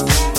you.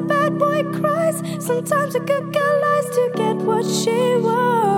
a bad boy cries. Sometimes a good girl lies to get what she wants.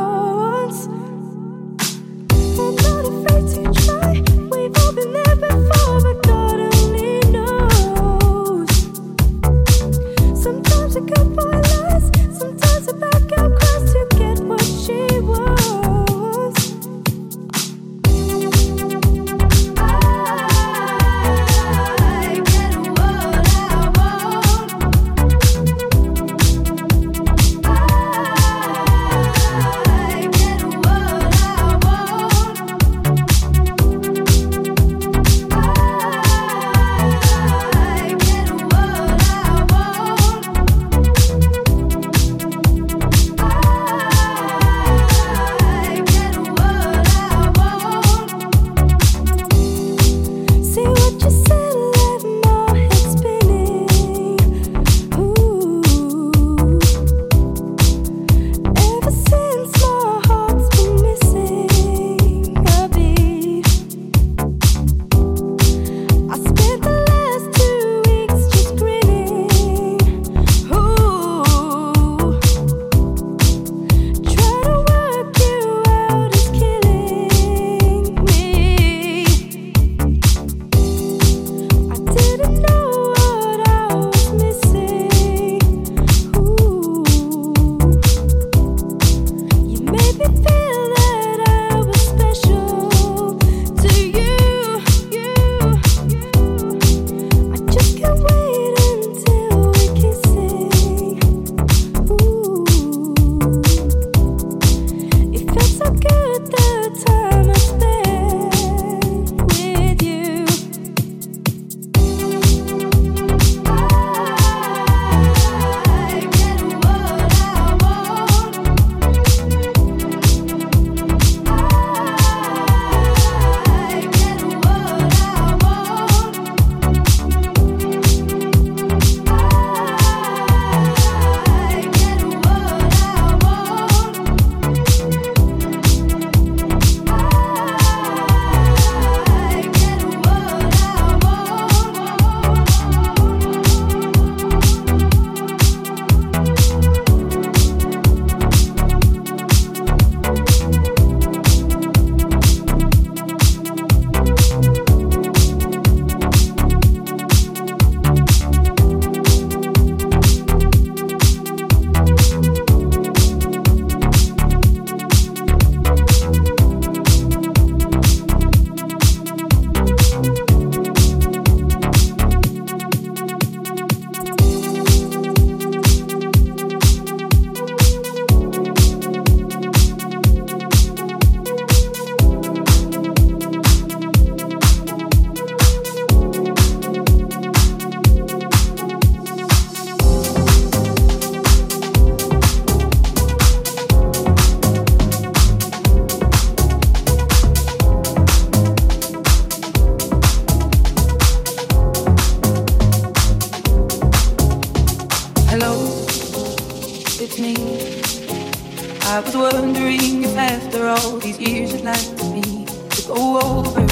I was wondering if after all these years you'd like to be to go over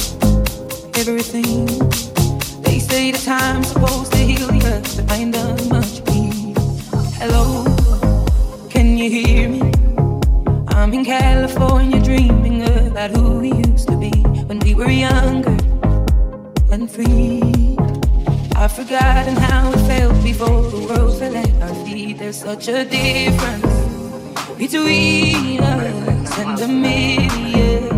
everything. They say the time's supposed to heal you, but I ain't done much peace. Hello, can you hear me? I'm in California dreaming about who we used to be when we were younger and free. I've forgotten how it felt before the world fell at our feet. There's such a difference between us and the media.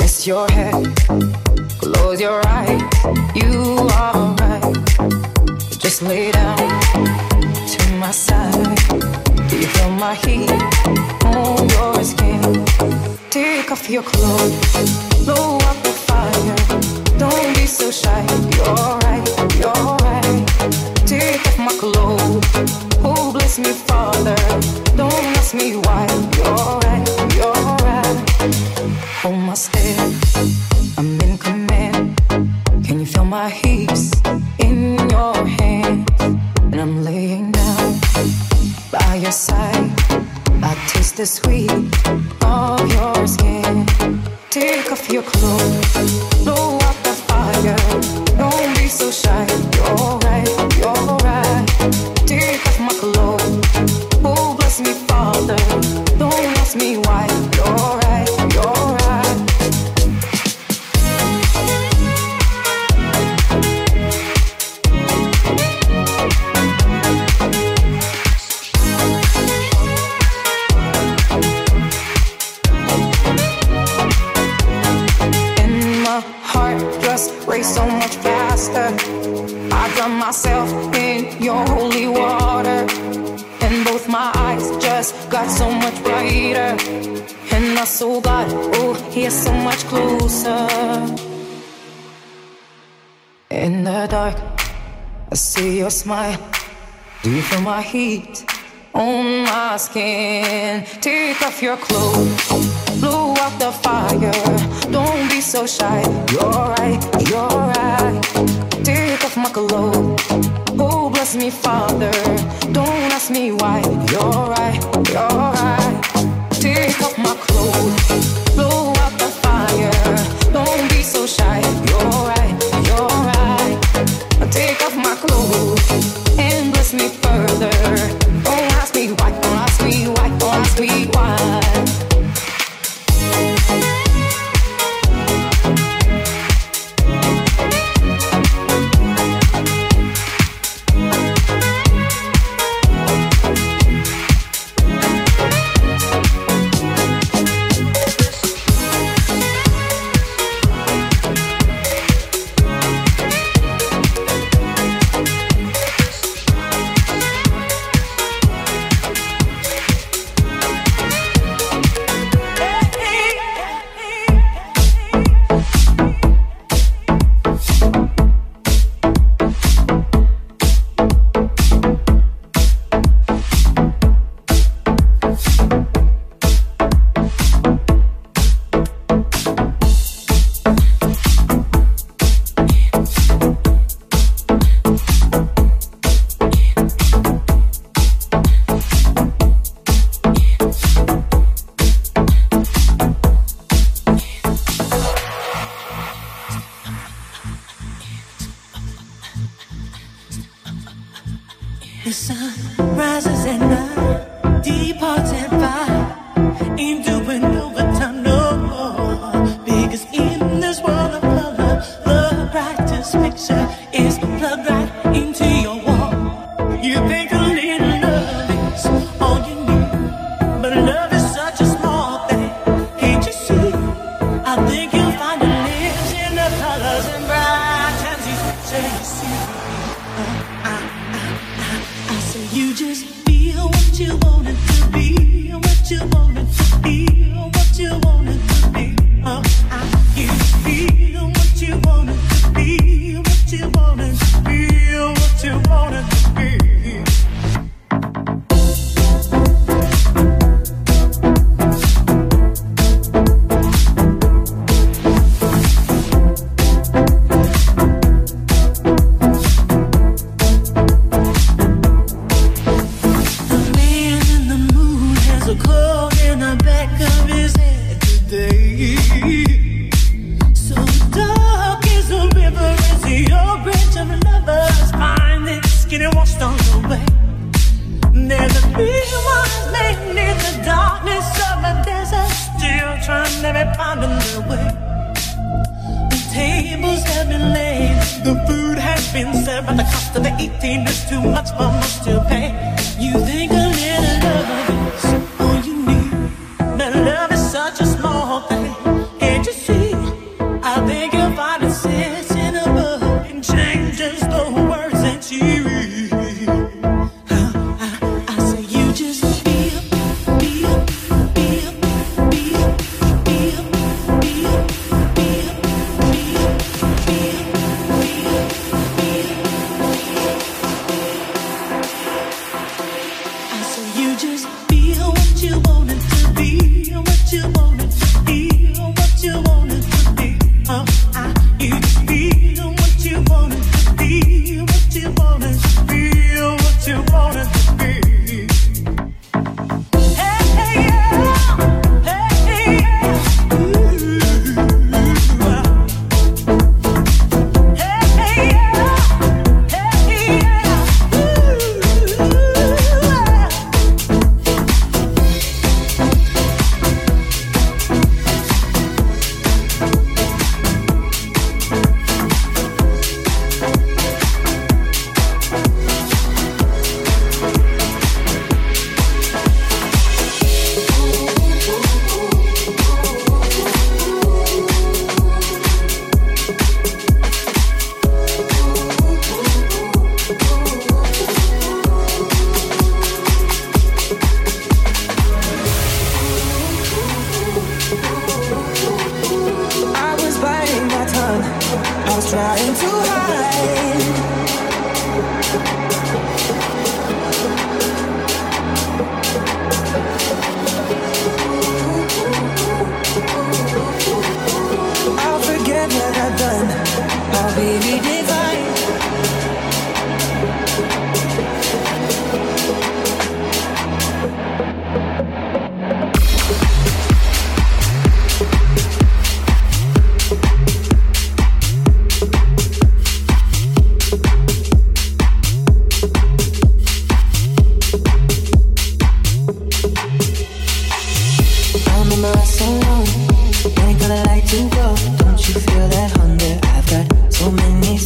Rest your head, close your eyes. You are alright. Just lay down to my side. Do you feel my heat on your skin? Take off your clothes, blow up the fire. Don't be so shy. You're right, you're right. Take off my clothes. Oh, bless me, Father. Don't ask me why. You're your clothes, blow out the fire. Don't be so shy. You're right, you're right. Take off my clothes. Oh, bless me, Father. Don't ask me why. You're right, you're right. Take off my clothes,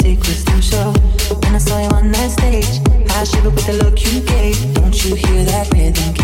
secrets to show. When I saw you on that stage, I shivered with the look you gave. Don't you hear that rhythm?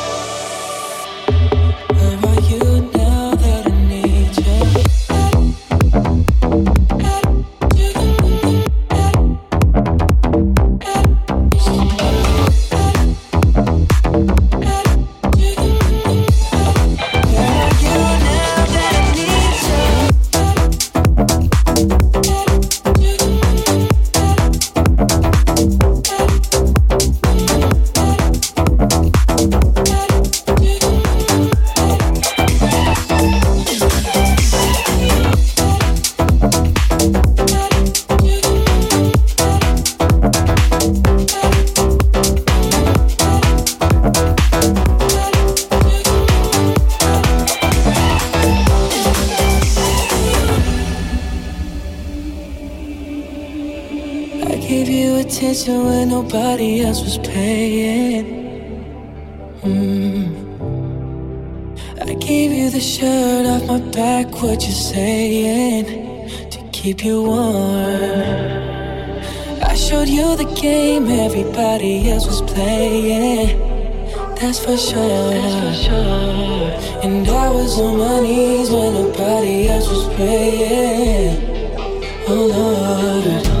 Nobody else was paying. Mm. I gave you the shirt off my back, what you saying? To keep you warm. I showed you the game everybody else was playing. That's for sure. That's for sure. And I was on my knees when nobody else was praying. Oh Lord.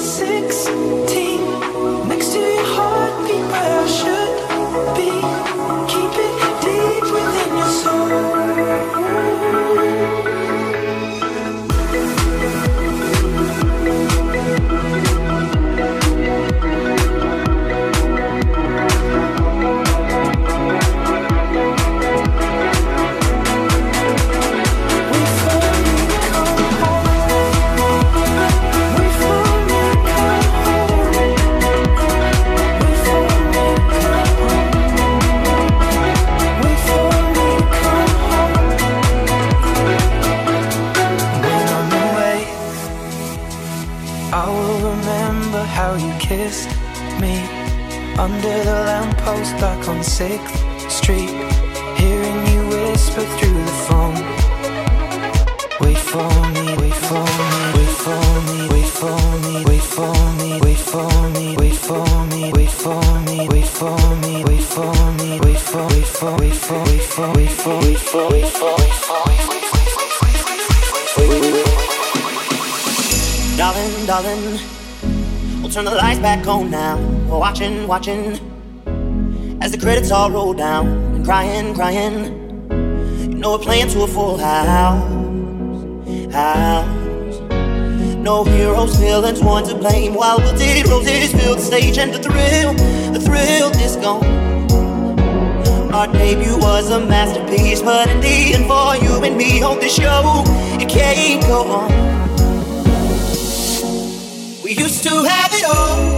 16 next to your heartbeat where I Sure. I need you, I need you, I need you, I need you. Where are you now that I need you? I need you, I need you. Watching watching as the credits all roll down and crying, crying. You know we're playing to a full house, house. No heroes, villains, one to blame. While wilted roses fill the stage, and the thrill, the thrill is gone. Our debut was a masterpiece, but in the end, for you and me on this show, it can't go on. We used to have it all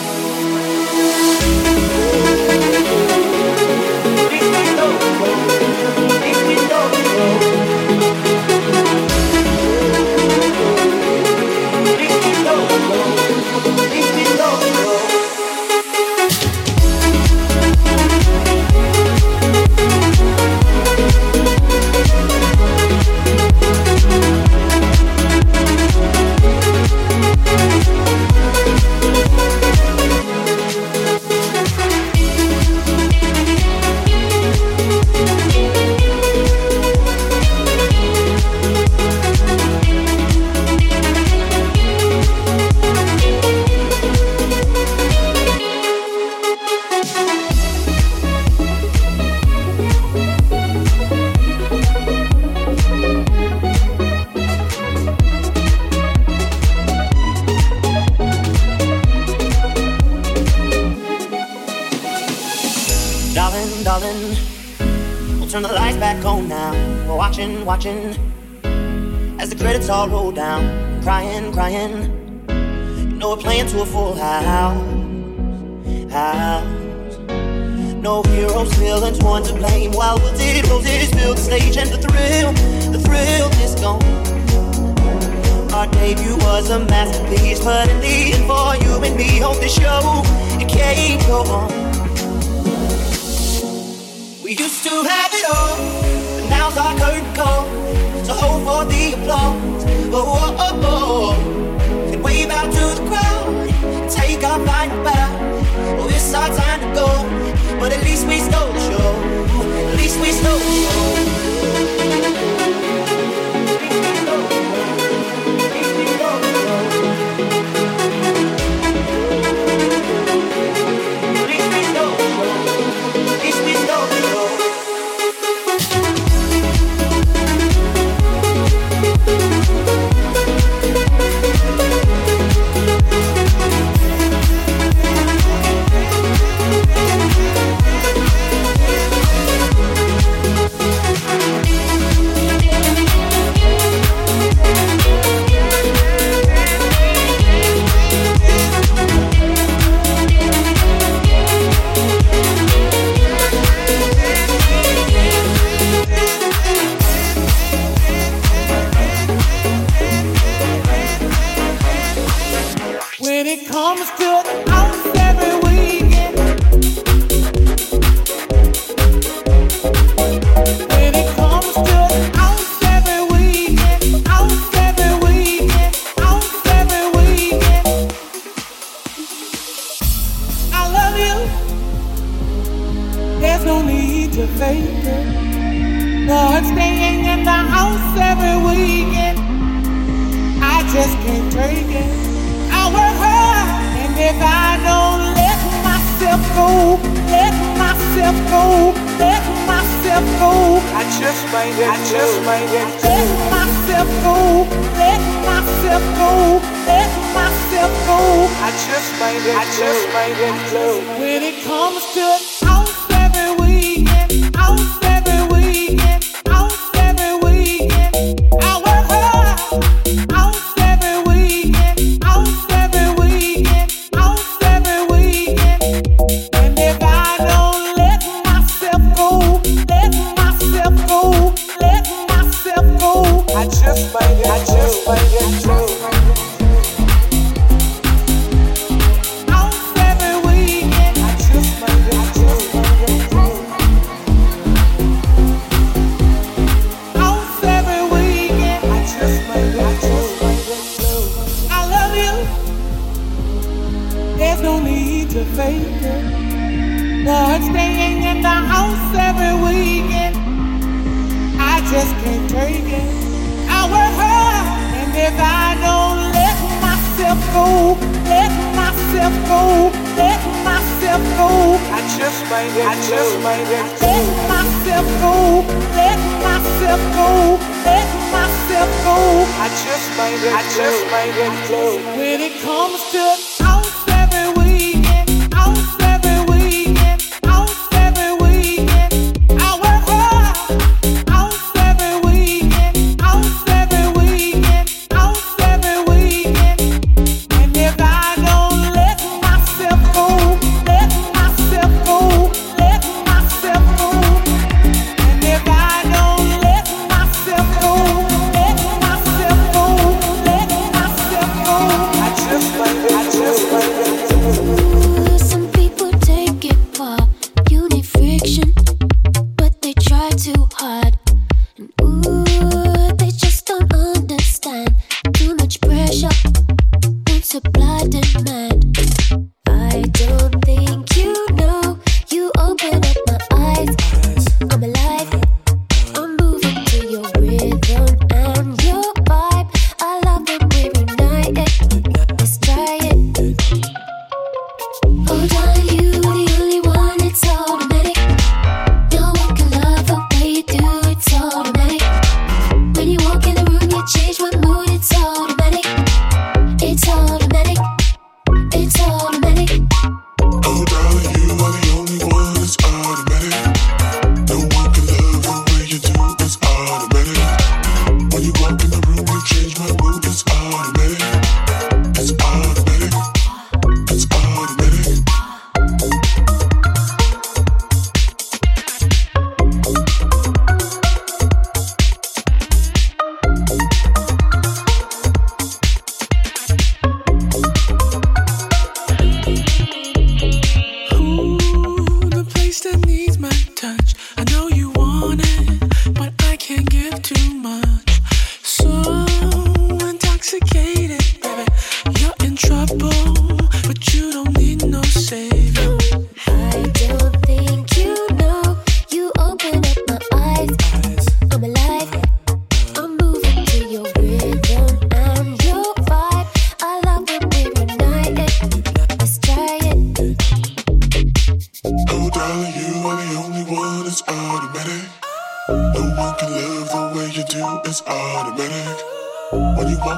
Crying. You know we're playing to a full house, house. No heroes, villains, one to blame. While wilted roses fill the stage, and the thrill, the thrill is gone. Our debut was a masterpiece, but in the end, for you and me on this show, it can't go on. We used to have it all but now's our curtain call. So hold for the applause. Our final bow. Oh, it's our time to go. But at least we stole the show. At least we stole the show. Myself go, let myself go, I just might, I just might let myself go, let myself go, let myself go, I just might, I just might let When it comes to house every weekend, house.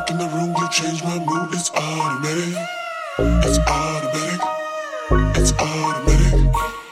In the room, you change my mood, it's automatic. It's automatic. It's automatic.